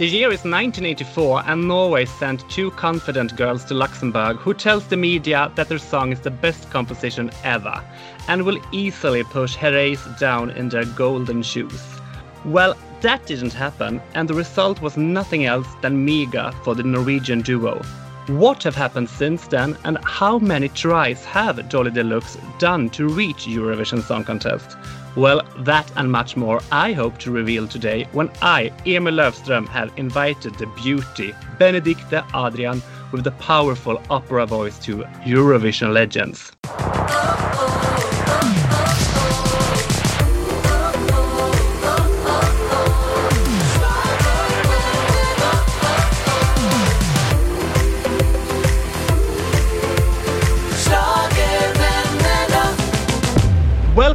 The year is 1984 and Norway sent two confident girls to Luxembourg who tells the media that their song is the best composition ever and will easily push Herreys down in their golden shoes. Well, that didn't happen and the result was nothing else than Mega for the Norwegian duo. What have happened since then and how many tries have Dolly Deluxe done to reach Eurovision Song Contest? Well, that and much more I hope to reveal today when I, Emil Löfström, have invited the beauty Benedicte Adrian with the powerful opera voice to Eurovision Legends.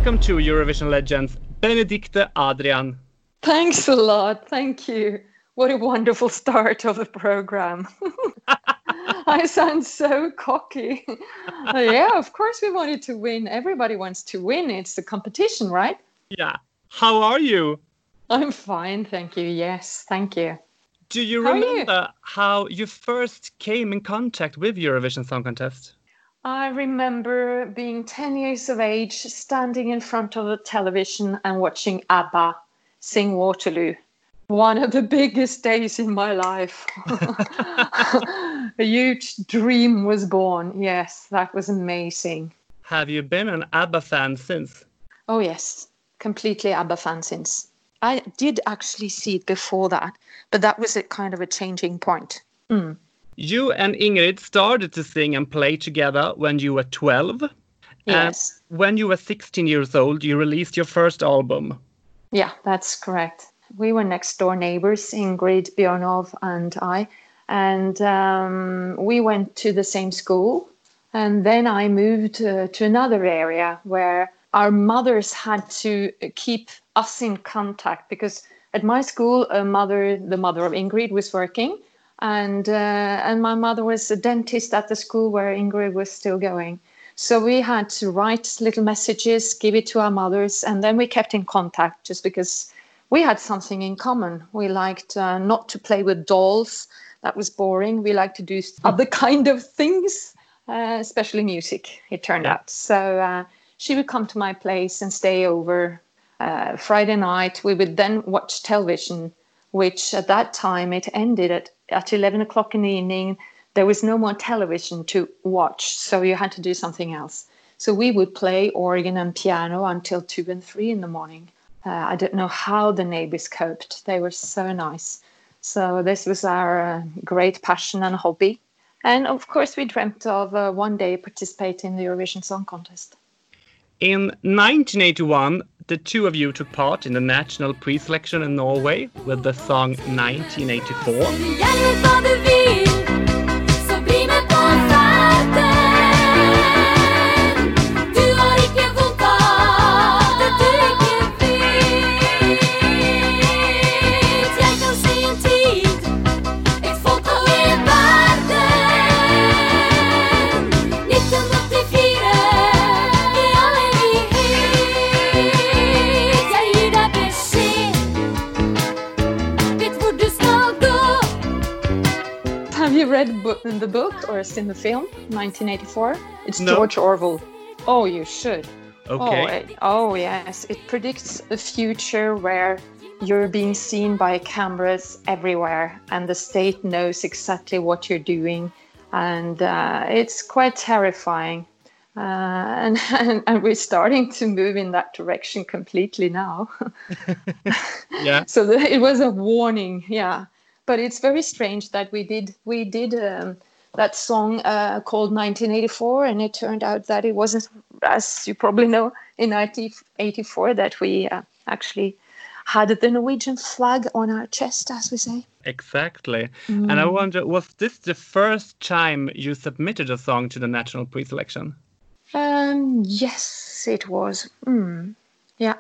Welcome to Eurovision Legends, Benedicte Adrian. Thanks a lot. Thank you. What a wonderful start of the program. I sound so cocky. Uh, yeah, of course we wanted to win. Everybody wants to win. It's a competition, right? Yeah. How are you? I'm fine, thank you. Yes, thank you. Do you How remember how you first came in contact with Eurovision Song Contest? I remember being 10 years of age, standing in front of the television and watching ABBA sing Waterloo. One of the biggest days in my life. A huge dream was born. Yes, that was amazing. Have you been an ABBA fan since? Oh, yes, completely ABBA fan since. I did actually see it before that, but that was a kind of a changing point. Mm. You and Ingrid started to sing and play together when you were 12. Yes. And when you were 16 years old, you released your first album. Yeah, that's correct. We were next door neighbors, Ingrid Björnov and I, and um, we went to the same school. And then I moved uh, to another area where our mothers had to keep us in contact because at my school, a mother, the mother of Ingrid, was working, and uh, and my mother was a dentist at the school where Ingrid was still going. So we had to write little messages, give it to our mothers, and then we kept in contact just because we had something in common. We liked uh, not to play with dolls; that was boring. We liked to do other kind of things, uh, especially music. It turned out. So uh, she would come to my place and stay over uh, Friday night. We would then watch television, which at that time it ended at at 11 o'clock in the evening, there was no more television to watch, so you had to do something else. So we would play organ and piano until 2 and 3 in the morning. Uh, I don't know how the neighbors coped, they were so nice. So this was our uh, great passion and hobby. And of course, we dreamt of uh, one day participating in the Eurovision Song Contest. In 1981, the two of you took part in the national pre-selection in Norway with the song 1984. The book or seen the film 1984? It's No. George Orwell. Oh, you should. Okay. Oh, it- oh, yes. It predicts a future where you're being seen by cameras everywhere and the state knows exactly what you're doing. And uh, it's quite terrifying. Uh, and, and, and we're starting to move in that direction completely now. yeah. so the, it was a warning yeah but it's very strange that we did we did um, that song uh, called 1984 and it turned out that it wasn't as you probably know in 1984 that we uh, actually had the norwegian flag on our chest as we say Exactly. And I wonder, was this the first time you submitted a song to the national pre-selection? um, yes it was mm. yeah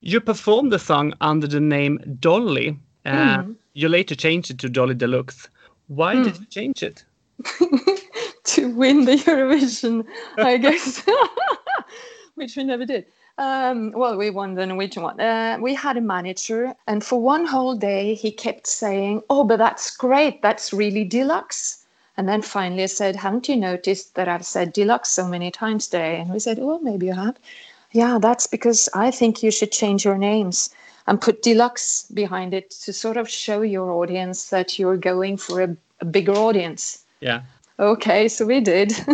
You performed the song under the name Dolly. Uh, Mm. You later changed it to Dolly Deluxe. Why did you change it? to win the Eurovision, I guess, which we never did. Um, well, we won the Norwegian one. Uh, we had a manager, and for one whole day, he kept saying, Oh, but that's great. That's really deluxe. And then finally I said, Haven't you noticed that I've said deluxe so many times today? And we said, Oh, maybe you have. Yeah, that's because I think you should change your names and put deluxe behind it to sort of show your audience that you're going for a, a bigger audience. Yeah. Okay, so we did.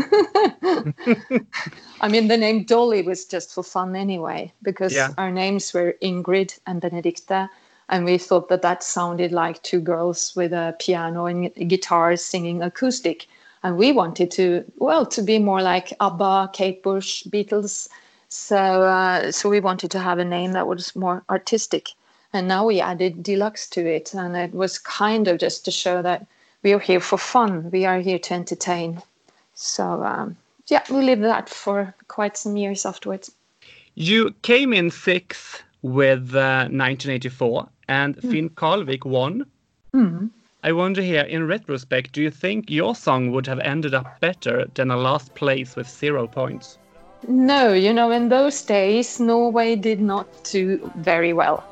I mean, the name Dolly was just for fun anyway, because Yeah. our names were Ingrid and Benedicta, and we thought that that sounded like two girls with a piano and guitar singing acoustic. And we wanted to, well, to be more like ABBA, Kate Bush, Beatles. So, uh, so we wanted to have a name that was more artistic. And now we added deluxe to it, and it was kind of just to show that we are here for fun. We are here to entertain. So um, yeah, we lived that for quite some years afterwards. You came in sixth with uh, 1984, and Finn Kalvik won. I wonder here, in retrospect, do you think your song would have ended up better than a last place with zero points? No, you know, in those days, Norway did not do very well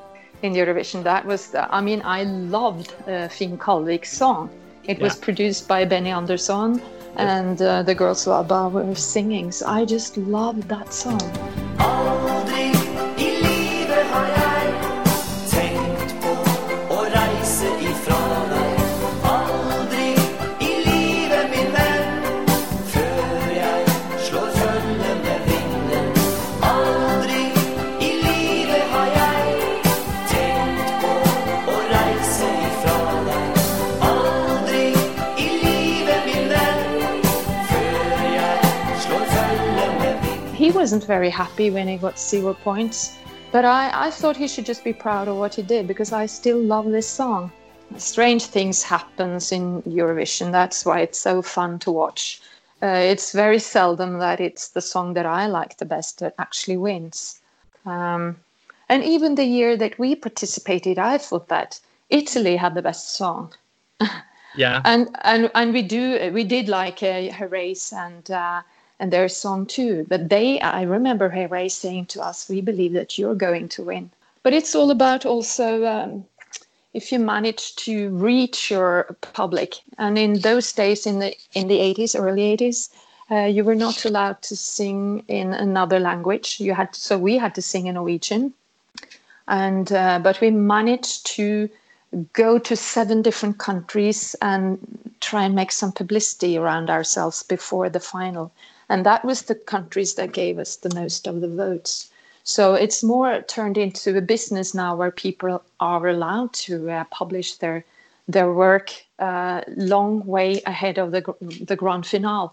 in Eurovision. That was, the, I mean, I loved uh, Finn Kalvik's song. It was produced by Benny Andersson, and uh, the girls of ABBA were singing. So I just loved that song. Wasn't very happy when he got zero points. But I, I thought he should just be proud of what he did because I still love this song. Strange things happens in Eurovision. That's why it's so fun to watch. Uh, it's very seldom that it's the song that I like the best that actually wins. Um, and even the year that we participated, I thought that Italy had the best song Yeah. and and and we do we did like uh, Herreys and uh, and their song too. But they, I remember Herreys saying to us, "We believe that you're going to win." But it's all about also um, if you manage to reach your public. And in those days, in the in the 80s, early 80s, uh, you were not allowed to sing in another language. You had so we had to sing in Norwegian, and uh, but we managed to go to seven different countries and try and make some publicity around ourselves before the final. And that was the countries that gave us the most of the votes. So it's more turned into a business now where people are allowed to uh, publish their their work uh, long way ahead of the the grand finale,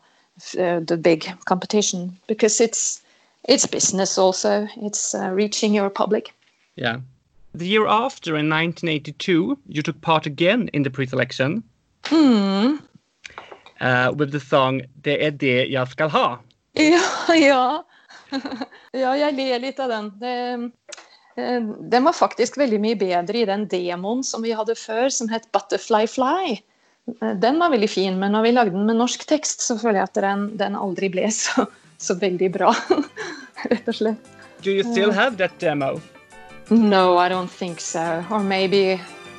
uh, the big competition, because it's it's business also. It's uh, reaching your public. Yeah. The year after, in 1982, you took part again in the pre-selection Hmm. Uh, with the song Det er det jeg skal ha. Ja, ja. ja, jeg ler litt av den. Det, eh, den var faktisk veldig mye bedre i den demoen som vi hadde før, som het Butterfly Fly. Eh, Den var veldig fin, men når vi lagde den med norsk tekst, så føler jeg at den, den aldri ble så, så veldig bra. Rett og slett. Do you still have that demo? No, I don't think so. Or maybe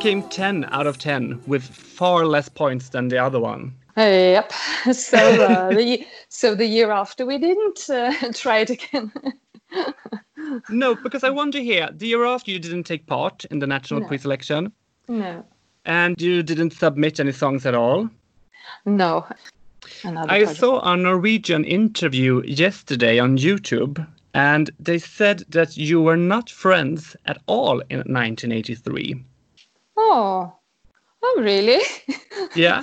came 10 out of 10 with far less points than the other one. Yep. So uh, the so the year after we didn't uh, try it again. No, because I wonder here, the year after you didn't take part in the national No. pre-selection no, and you didn't submit any songs at all. no. Another I project. saw a Norwegian interview yesterday on YouTube and they said that you were not friends at all in 1983. Oh, oh, really? Yeah?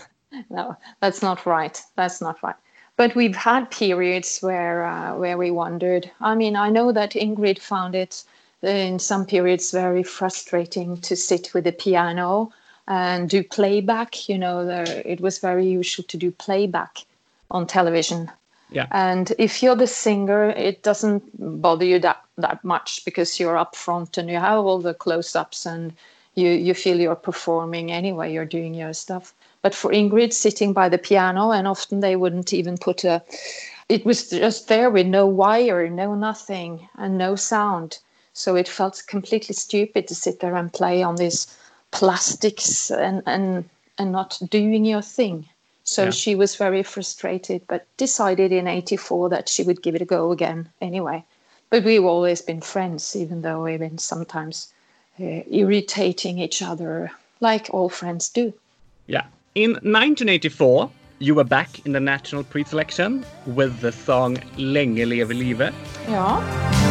no, that's not right. That's not right. but we've had periods where uh, where we wondered. I mean, I know that Ingrid found it in some periods very frustrating to sit with the piano and do playback. You know, there, it was very usual to do playback on television. Yeah. And if you're the singer, it doesn't bother you that, that much because you're up front and you have all the close ups and you, you feel you're performing anyway, you're doing your stuff. But for Ingrid, sitting by the piano, and often they wouldn't even put a, it was just there with no wire, no nothing, and no sound. So it felt completely stupid to sit there and play on these plastics and, and, and not doing your thing. So Yeah. she was very frustrated, but decided in 84 that she would give it a go again anyway. But we've always been friends, even though we've been sometimes uh, irritating each other, like all friends do. Yeah. In 1984, you were back in the national pre-selection with the song Lenge leve livet. Ja.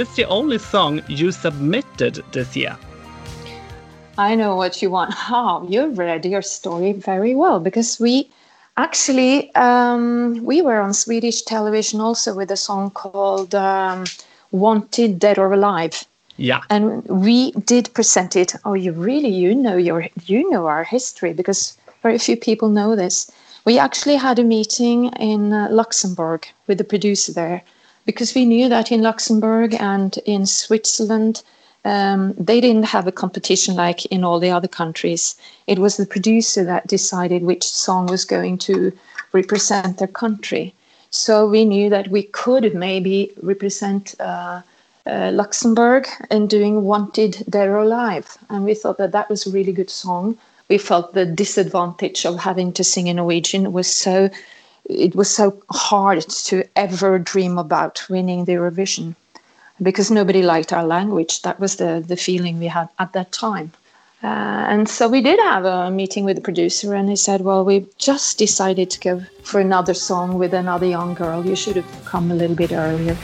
This the only song you submitted this year? I know what you want. How you read your story very well because we actually um, we were on Swedish television also with a song called um, "Wanted Dead or Alive," Yeah. and we did present it. Oh, you really you know your you know our history because very few people know this. We actually had a meeting in uh, Luxembourg with the producer there because we knew that in Luxembourg and in Switzerland um, they didn't have a competition like in all the other countries. It was the producer that decided which song was going to represent their country. So we knew that we could maybe represent uh, uh, Luxembourg in doing Wanted or Alive. And we thought that that was a really good song. We felt the disadvantage of having to sing in Norwegian was so it was so hard to ever dream about winning the Eurovision because nobody liked our language. That was the, the feeling we had at that time. Uh, and so we did have a meeting with the producer, and he said, Well, we just decided to go for another song with another young girl. You should have come a little bit earlier.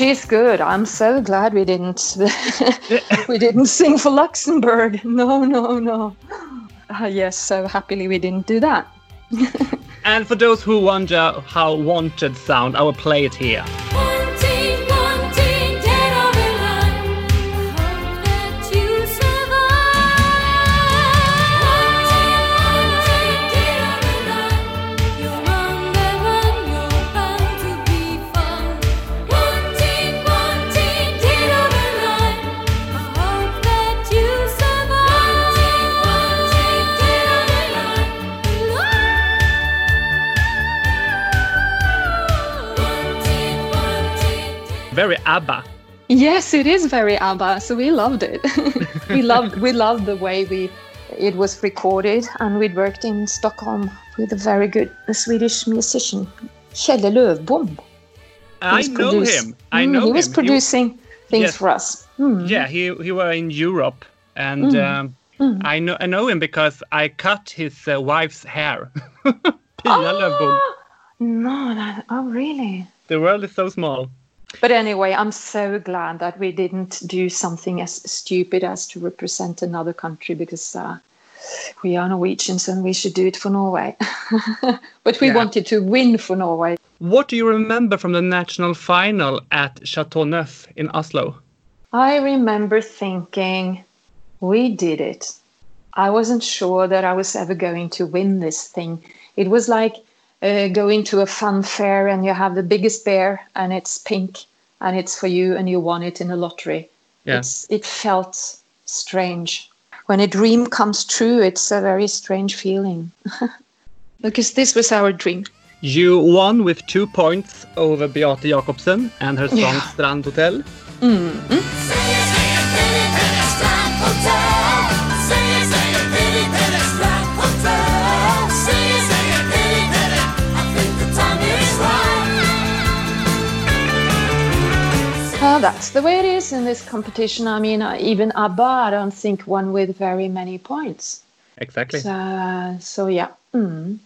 Is good. I'm so glad we didn't we didn't sing for Luxembourg. No, no, no. Ah, yes, so happily we didn't do that. And for those who wonder how wanted sound, I will play it here. Yes, it is very ABBA. So we loved it. we loved we loved the way we it was recorded, and we'd worked in Stockholm with a very good Swedish musician, Kjelle Löfbom. I know him. I Mm, know he was him. producing things Yes. for us. Mm. yeah, he he were in Europe, and um, I know I know him because I cut his uh, wife's hair. Pia Löfbom. No, that, oh really? The world is so small. But anyway, I'm so glad that we didn't do something as stupid as to represent another country because uh, we are Norwegians and we should do it for Norway. but we Yeah. wanted to win for Norway. What do you remember from the national final at Chateau Neuf in Oslo? I remember thinking, we did it. I wasn't sure that I was ever going to win this thing. It was like uh, going to a fun fair and you have the biggest bear and it's pink and it's for you and you won it in a lottery. Yeah. It's, it felt strange. When a dream comes true, it's a very strange feeling. because this was our dream. You won with two points over Beate Jacobsen and her song Yeah. Strand Hotel. Well, that's the way it is in this competition. I mean, uh, even ABBA, I don't think won with very many points. Exactly. So, so yeah. Mm.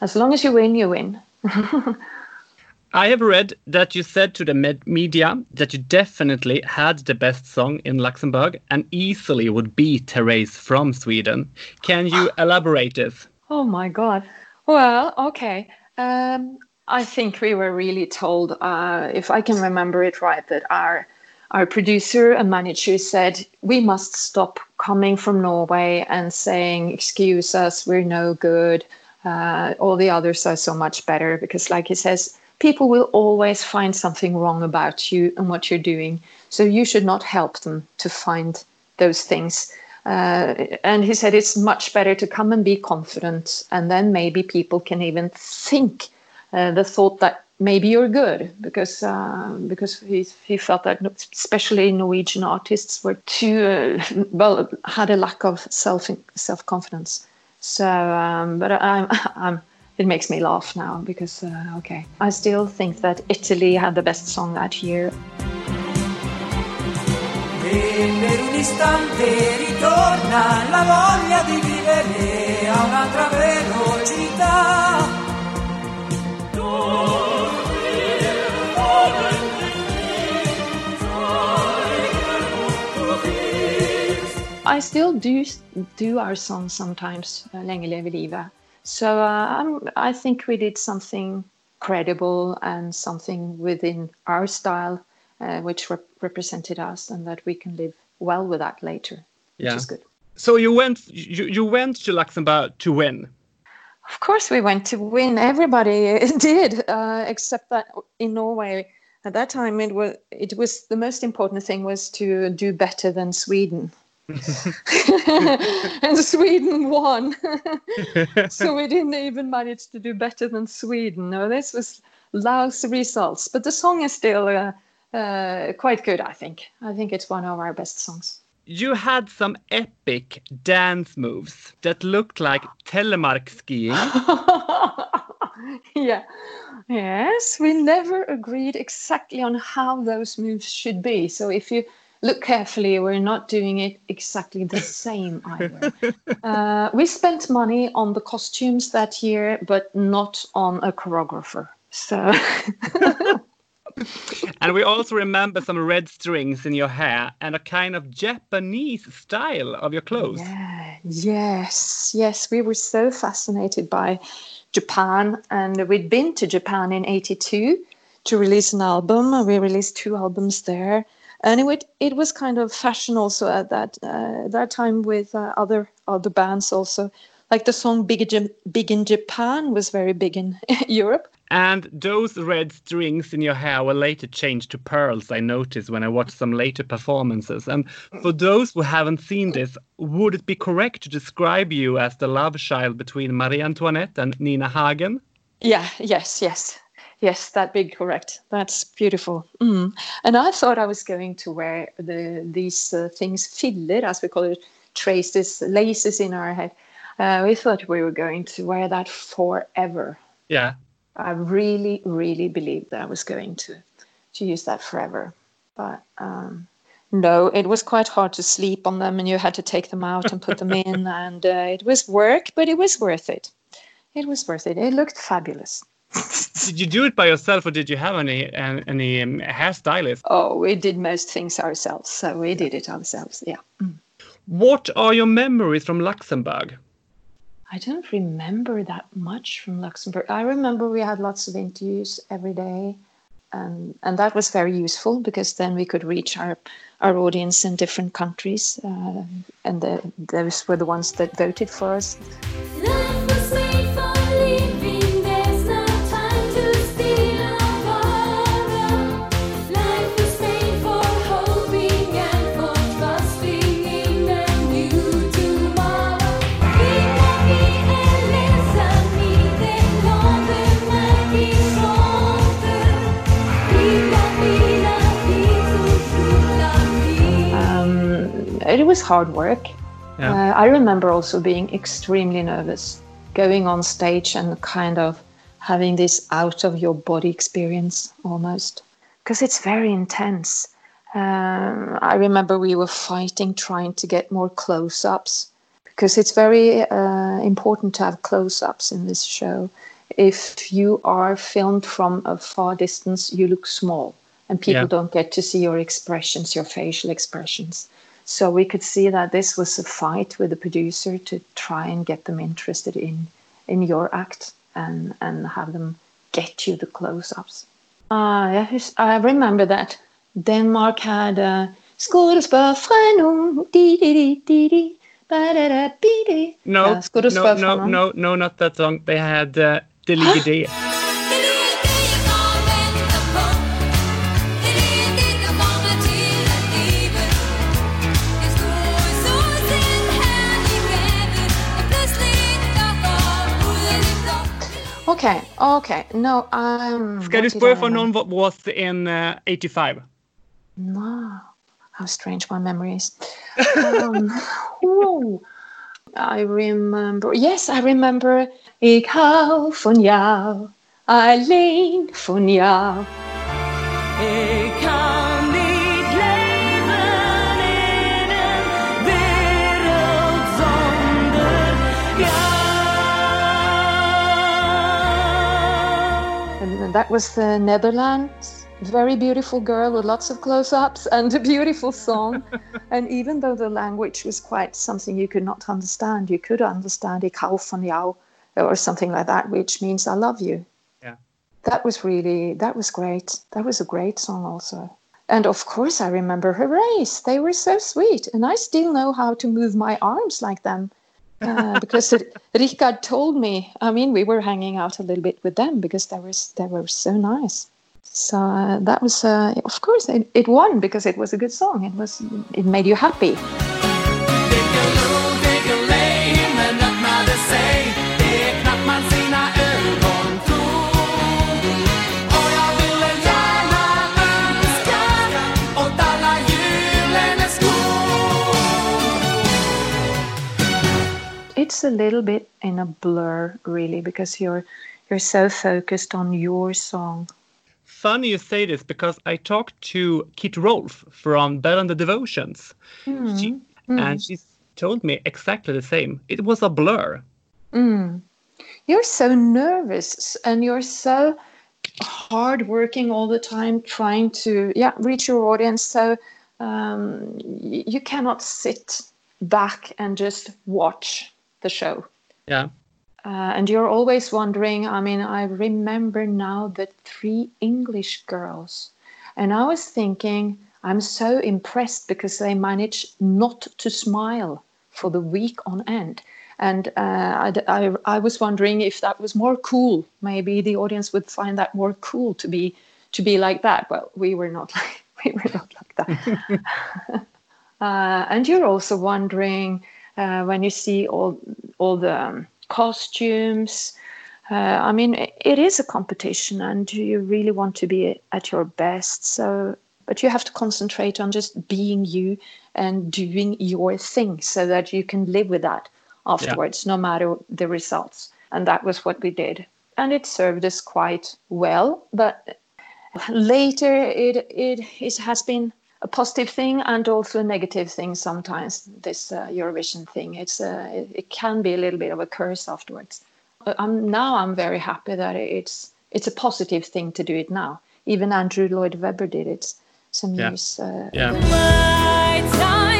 As long as you win, you win. I have read that you said to the med- media that you definitely had the best song in Luxembourg and easily would beat Herreys from Sweden. Can you elaborate this? Oh my God. Well, okay. Um, I think we were really told, uh, if I can remember it right, that our our producer and manager said we must stop coming from Norway and saying, "Excuse us, we're no good. Uh, all the others are so much better." Because, like he says, people will always find something wrong about you and what you're doing. So you should not help them to find those things. Uh, and he said it's much better to come and be confident, and then maybe people can even think the thought that maybe you're good, because uh, because he he felt that especially Norwegian artists were too uh, well had a lack of self self confidence. So, um, but I'm I'm. It makes me laugh now because uh, okay, I still think that Italy had the best song that year. I still do do our song sometimes, uh, Lenge leve livet. So uh, I'm, I think we did something credible and something within our style, uh, which rep- represented us, and that we can live well with that later, which Yeah. is good. So you went you, you went to Luxembourg to win. Of course, we went to win. Everybody did, uh, except that in Norway at that time it was it was the most important thing was to do better than Sweden. and Sweden won. so we didn't even manage to do better than Sweden. No, this was lousy results. But the song is still uh, uh, quite good, I think. I think it's one of our best songs. You had some epic dance moves that looked like telemark skiing. yeah. Yes, we never agreed exactly on how those moves should be. So if you look carefully, we're not doing it exactly the same either. uh, we spent money on the costumes that year, but not on a choreographer. So and we also remember some red strings in your hair and a kind of Japanese style of your clothes. Yeah, yes, yes. We were so fascinated by Japan, and we'd been to Japan in '82 to release an album. We released two albums there, and it would, it was kind of fashion also at that uh, that time with uh, other other bands also. Like the song "Big, Big in Japan" was very big in Europe. And those red strings in your hair were later changed to pearls, I noticed when I watched some later performances. And for those who haven't seen this, would it be correct to describe you as the love child between Marie Antoinette and Nina Hagen? Yeah, yes, yes. Yes, that'd be correct. That's beautiful. Mm. And I thought I was going to wear the these uh, things, filler, as we call it, traces, laces in our head. Uh, we thought we were going to wear that forever. Yeah. I really, really believed that I was going to to use that forever. But um, no, it was quite hard to sleep on them, and you had to take them out and put them in, and uh, it was work, but it was worth it. It was worth it. It looked fabulous. Did you do it by yourself, or did you have any any um, hairstylist? Oh, we did most things ourselves, so we did it ourselves. Yeah. Mm. What are your memories from Luxembourg? I don't remember that much from Luxembourg. I remember we had lots of interviews every day. and and that was very useful because then we could reach our our audience in different countries, uh, and the, those were the ones that voted for us. It was hard work. Yeah. Uh, I remember also being extremely nervous, going on stage and kind of having this out of your body experience almost, because it's very intense. Um, I remember we were fighting, trying to get more close ups, because it's very uh, important to have close ups in this show. If you are filmed from a far distance, you look small, and people Yeah. don't get to see your expressions, your facial expressions. So we could see that this was a fight with the producer to try and get them interested in in your act and and have them get you the close-ups. Ah, I remember that Denmark had uh, skådespel fra nogen, di di di di di. No, no, no, no, no, not that song. They had uh, Det' lige det. Okay, okay. No, um. Ska du what did spöa I för remember? någon wa- was in uh, 85? No, how strange my memory is. Um, ooh, I remember. Yes, I remember. Ik hou van jou, alleen van jou. Ik that was the Netherlands. Very beautiful girl with lots of close-ups and a beautiful song. and even though the language was quite something you could not understand, you could understand ik hou van jou or something like that, which means I love you. Yeah. That was really that was great. That was a great song also. And of course I remember Herreys. They were so sweet. And I still know how to move my arms like them. Uh, because Richard told me. I mean, we were hanging out a little bit with them because they were they were so nice. So uh, that was, uh, of course, it, it won because it was a good song. It was, it made you happy. It's a little bit in a blur, really, because you're you're so focused on your song. Funny you say this because I talked to Kit Rolfe from Belle and the Devotions. Hmm. She, hmm. And she told me exactly the same. It was a blur. Hmm. You're so nervous and you're so hard working all the time, trying to yeah reach your audience. So um, you cannot sit back and just watch the show. Yeah. Uh, and you're always wondering. I mean, I remember now the three English girls, and I was thinking, I'm so impressed because they managed not to smile for the week on end. And uh, I, I, I was wondering if that was more cool. Maybe the audience would find that more cool to be to be like that. Well, we were not like we were not like that. uh, and you're also wondering uh, when you see all all the um, costumes. Uh, I mean, it is a competition, and you really want to be at your best. So, but you have to concentrate on just being you and doing your thing, so that you can live with that afterwards, no matter the results. And that was what we did, and it served us quite well. But later, it it, it has been a positive thing and also a negative thing sometimes this uh, eurovision thing it's uh, it, it can be a little bit of a curse afterwards I'm, now i'm very happy that it's it's a positive thing to do it now even andrew lloyd webber did it some Yeah. years uh, Yeah.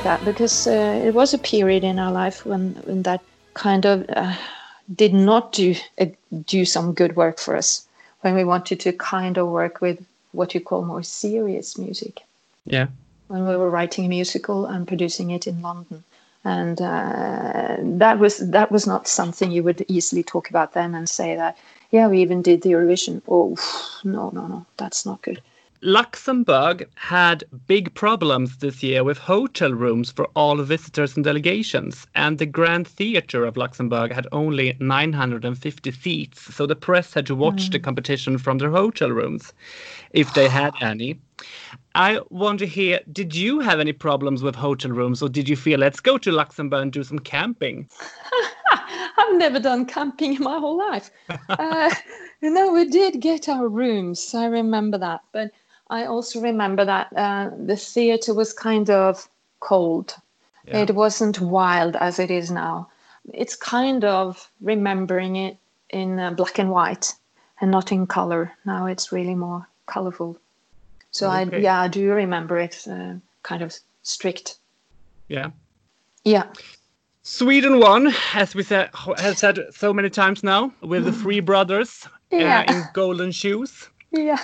Like that because uh, it was a period in our life when, when that kind of uh, did not do uh, do some good work for us when we wanted to kind of work with what you call more serious music Yeah. when we were writing a musical and producing it in London. And uh, that was that was not something you would easily talk about then and say that yeah we even did the Eurovision. Oh no no no that's not good. Luxembourg had big problems this year with hotel rooms for all visitors and delegations, and the Grand Theatre of Luxembourg had only 950 seats, so the press had to watch the competition from their hotel rooms, if they had any. I want to hear did you have any problems with hotel rooms, or did you feel let's go to Luxembourg and do some camping? I've never done camping in my whole life. uh, no, we did get our rooms. I remember that, but I also remember that uh, the theatre was kind of cold. Yeah. It wasn't wild as it is now. It's kind of remembering it in uh, black and white and not in color. Now it's really more colorful. So Okay. I yeah I do remember it uh, kind of strict. Yeah. Yeah. Sweden won, as we said, has said so many times now, with the three brothers Yeah. uh, in golden shoes. Yeah.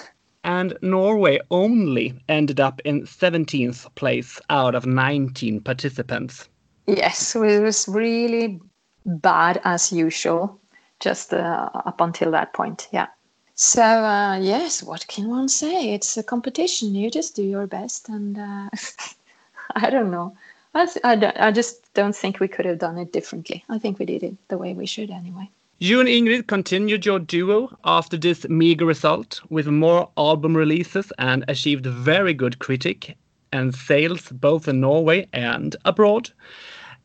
And Norway only ended up in 17th place out of 19 participants. Yes, it was really bad as usual, just uh, up until that point. Yeah. So, uh, yes, what can one say? It's a competition. You just do your best. And uh, I don't know. I, I, I just don't think we could have done it differently. I think we did it the way we should anyway. You and Ingrid continued your duo after this meager result with more album releases and achieved very good critic and sales both in Norway and abroad.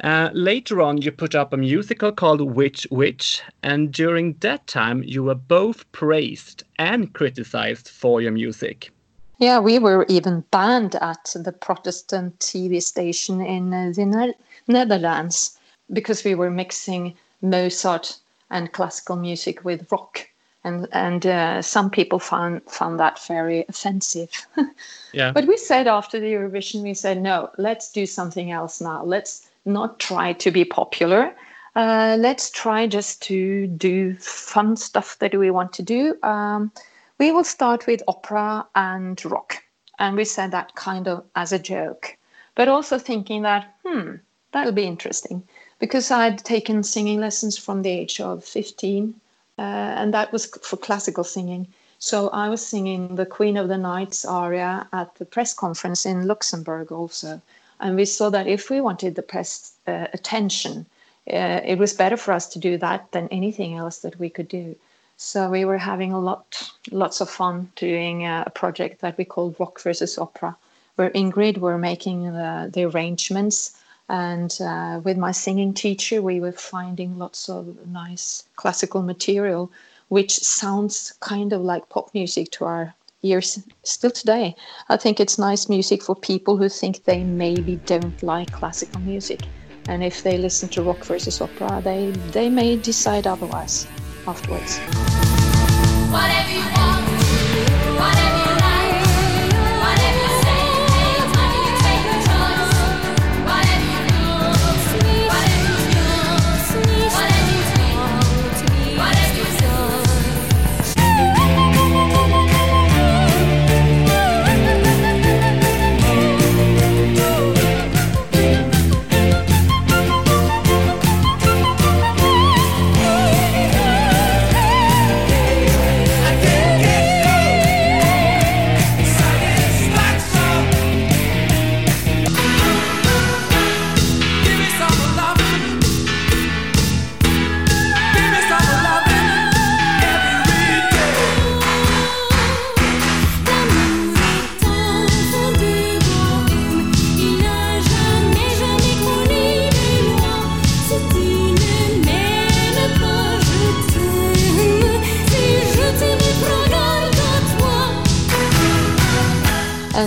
Uh, later on, you put up a musical called Which Witch, and during that time, you were both praised and criticized for your music. Yeah, we were even banned at the Protestant TV station in uh, the Netherlands because we were mixing Mozart and classical music with rock. And, and uh, some people found, found that very offensive. Yeah. But we said after the Eurovision, we said, no, let's do something else now. Let's not try to be popular. Uh, let's try just to do fun stuff that we want to do. Um, we will start with opera and rock. And we said that kind of as a joke, but also thinking that, hmm, that'll be interesting. Because I'd taken singing lessons from the age of 15, uh, and that was for classical singing. So I was singing the Queen of the Nights aria at the press conference in Luxembourg also. And we saw that if we wanted the press uh, attention, uh, it was better for us to do that than anything else that we could do. So we were having a lot, lots of fun doing uh, a project that we called Rock versus Opera, where Ingrid were making the, the arrangements, and uh, with my singing teacher, we were finding lots of nice classical material, which sounds kind of like pop music to our ears still today. I think it's nice music for people who think they maybe don't like classical music. And if they listen to rock versus opera, they, they may decide otherwise afterwards.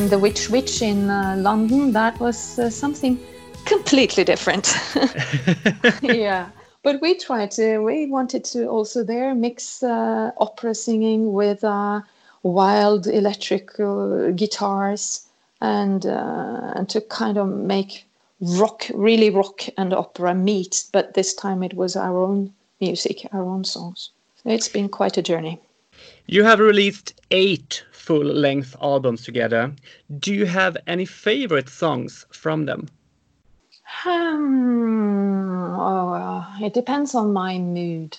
And the Which Witch in uh, London, that was uh, something completely different. yeah. But we tried to, we wanted to also there mix uh, opera singing with uh, wild electric guitars and, uh, and to kind of make rock, really rock and opera meet, but this time it was our own music, our own songs. So it's been quite a journey. You have released eight full length albums together. Do you have any favorite songs from them? Um, oh, uh, it depends on my mood.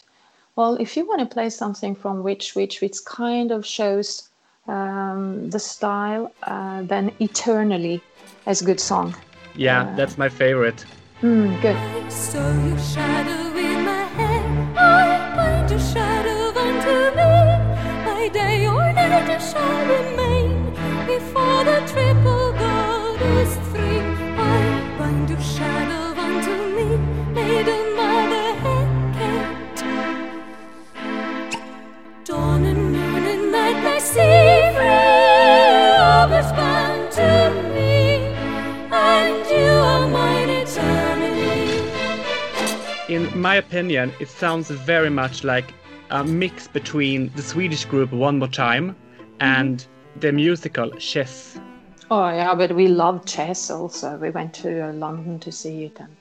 Well, if you want to play something from Which Witch which kind of shows um, the style, uh, then Eternally is a good song. Yeah, Uh, that's my favorite. Mm, good. In my opinion, it sounds very much like a mix between the Swedish group One More Time and the musical Chess. Oh yeah, but we love chess also. We went to uh, London to see it, and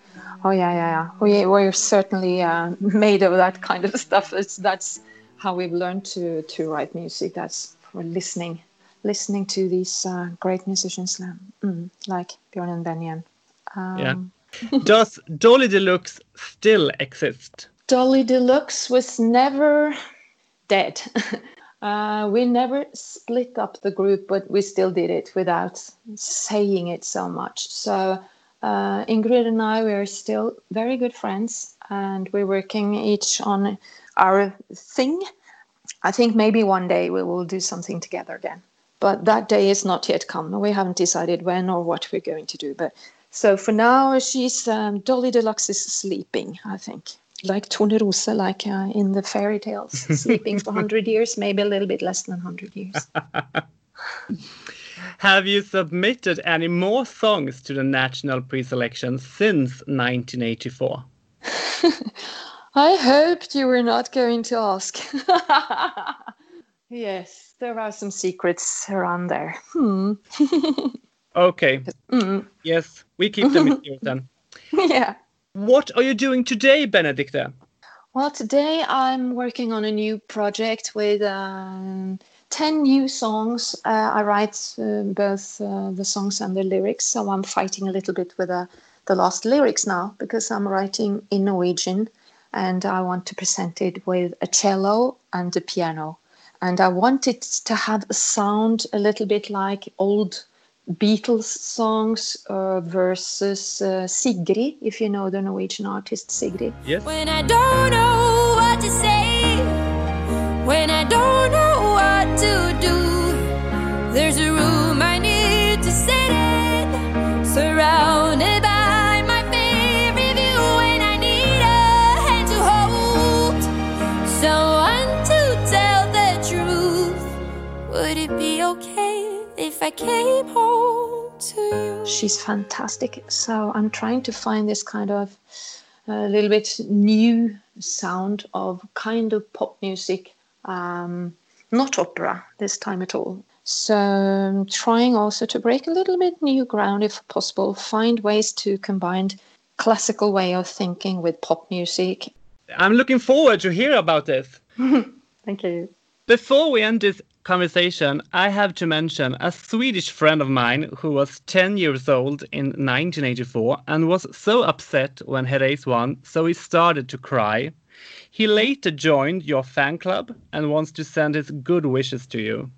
oh yeah, yeah, yeah. We we're certainly uh, made of that kind of stuff. It's, that's how we've learned to to write music. That's for listening, listening to these uh, great musicians mm, like Björn and Benjamin. Um, Yeah. Does Dollie de Luxe still exist? Dollie de Luxe was never dead. uh, we never split up the group, but we still did it without saying it so much. So uh, Ingrid and I, we are still very good friends, and we're working each on our thing. I think maybe one day we will do something together again, but that day is not yet come. We haven't decided when or what we're going to do. But so for now, she's um, Dollie de Luxe is sleeping. I think like Tornerose, like uh, in the fairy tales, sleeping for 100 years, maybe a little bit less than 100 years. Have you submitted any more songs to the national pre-selection since 1984? I hoped you were not going to ask. yes, there are some secrets around there. Hmm. Okay, Mm. yes, we keep them in here then. yeah. What are you doing today, Benedicte? Well, today I'm working on a new project with um, 10 new songs. Uh, I write uh, both uh, the songs and the lyrics, so I'm fighting a little bit with uh, the last lyrics now because I'm writing in Norwegian and I want to present it with a cello and a piano. And I want it to have a sound a little bit like old Beatles songs uh, versus uh, Sigrid, if you know the Norwegian artist Sigrid. Yes. When I don't know what to say, came home to you? she's fantastic. So I'm trying to find this kind of a little bit new sound of kind of pop music, um, not opera this time at all. So I'm trying also to break a little bit new ground if possible, find ways to combine classical way of thinking with pop music. I'm looking forward to hear about this. Thank you. Before we end this conversation, I have to mention a Swedish friend of mine who was 10 years old in 1984 and was so upset when Herreys won, so he started to cry. He later joined your fan club and wants to send his good wishes to you.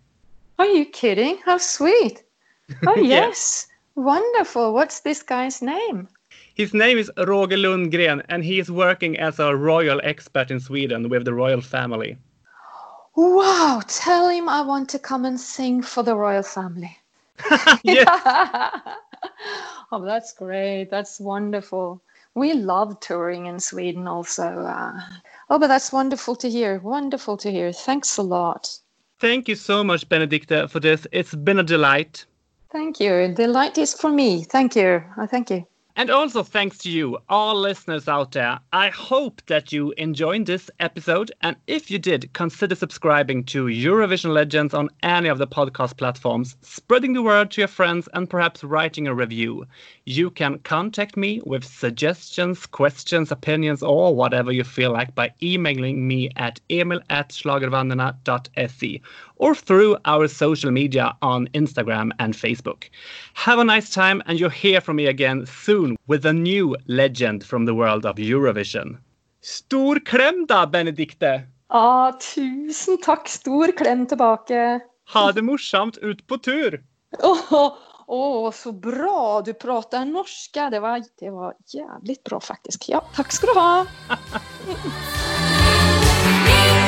Are you kidding? How sweet. Oh, Yeah. yes. Wonderful. What's this guy's name? His name is Roger Lundgren and he is working as a royal expert in Sweden with the royal family. Wow. Tell him I want to come and sing for the royal family. oh, that's great. That's wonderful. We love touring in Sweden also. Uh, oh, but that's wonderful to hear. Wonderful to hear. Thanks a lot. Thank you so much, Benedicte, for this. It's been a delight. Thank you. Delight is for me. Thank you. Oh, thank you. And also thanks to you, all listeners out there. I hope that you enjoyed this episode. And if you did, consider subscribing to Eurovision Legends on any of the podcast platforms, spreading the word to your friends, and perhaps writing a review. You can contact me with suggestions, questions, opinions, or whatever you feel like by emailing me at emil at schlagervanderna.se or through our social media on Instagram and Facebook. Have a nice time, and you'll hear from me again soon with a new legend from the world of Eurovision. Stor klem da, Benedikte! Ja, tusen takk. Stor klem tilbake. Ha det morsomt ut på tur! Åh, oh, så bra du prater norsk! Det var, det var jævlig bra faktisk. Ja, takk skal du ha.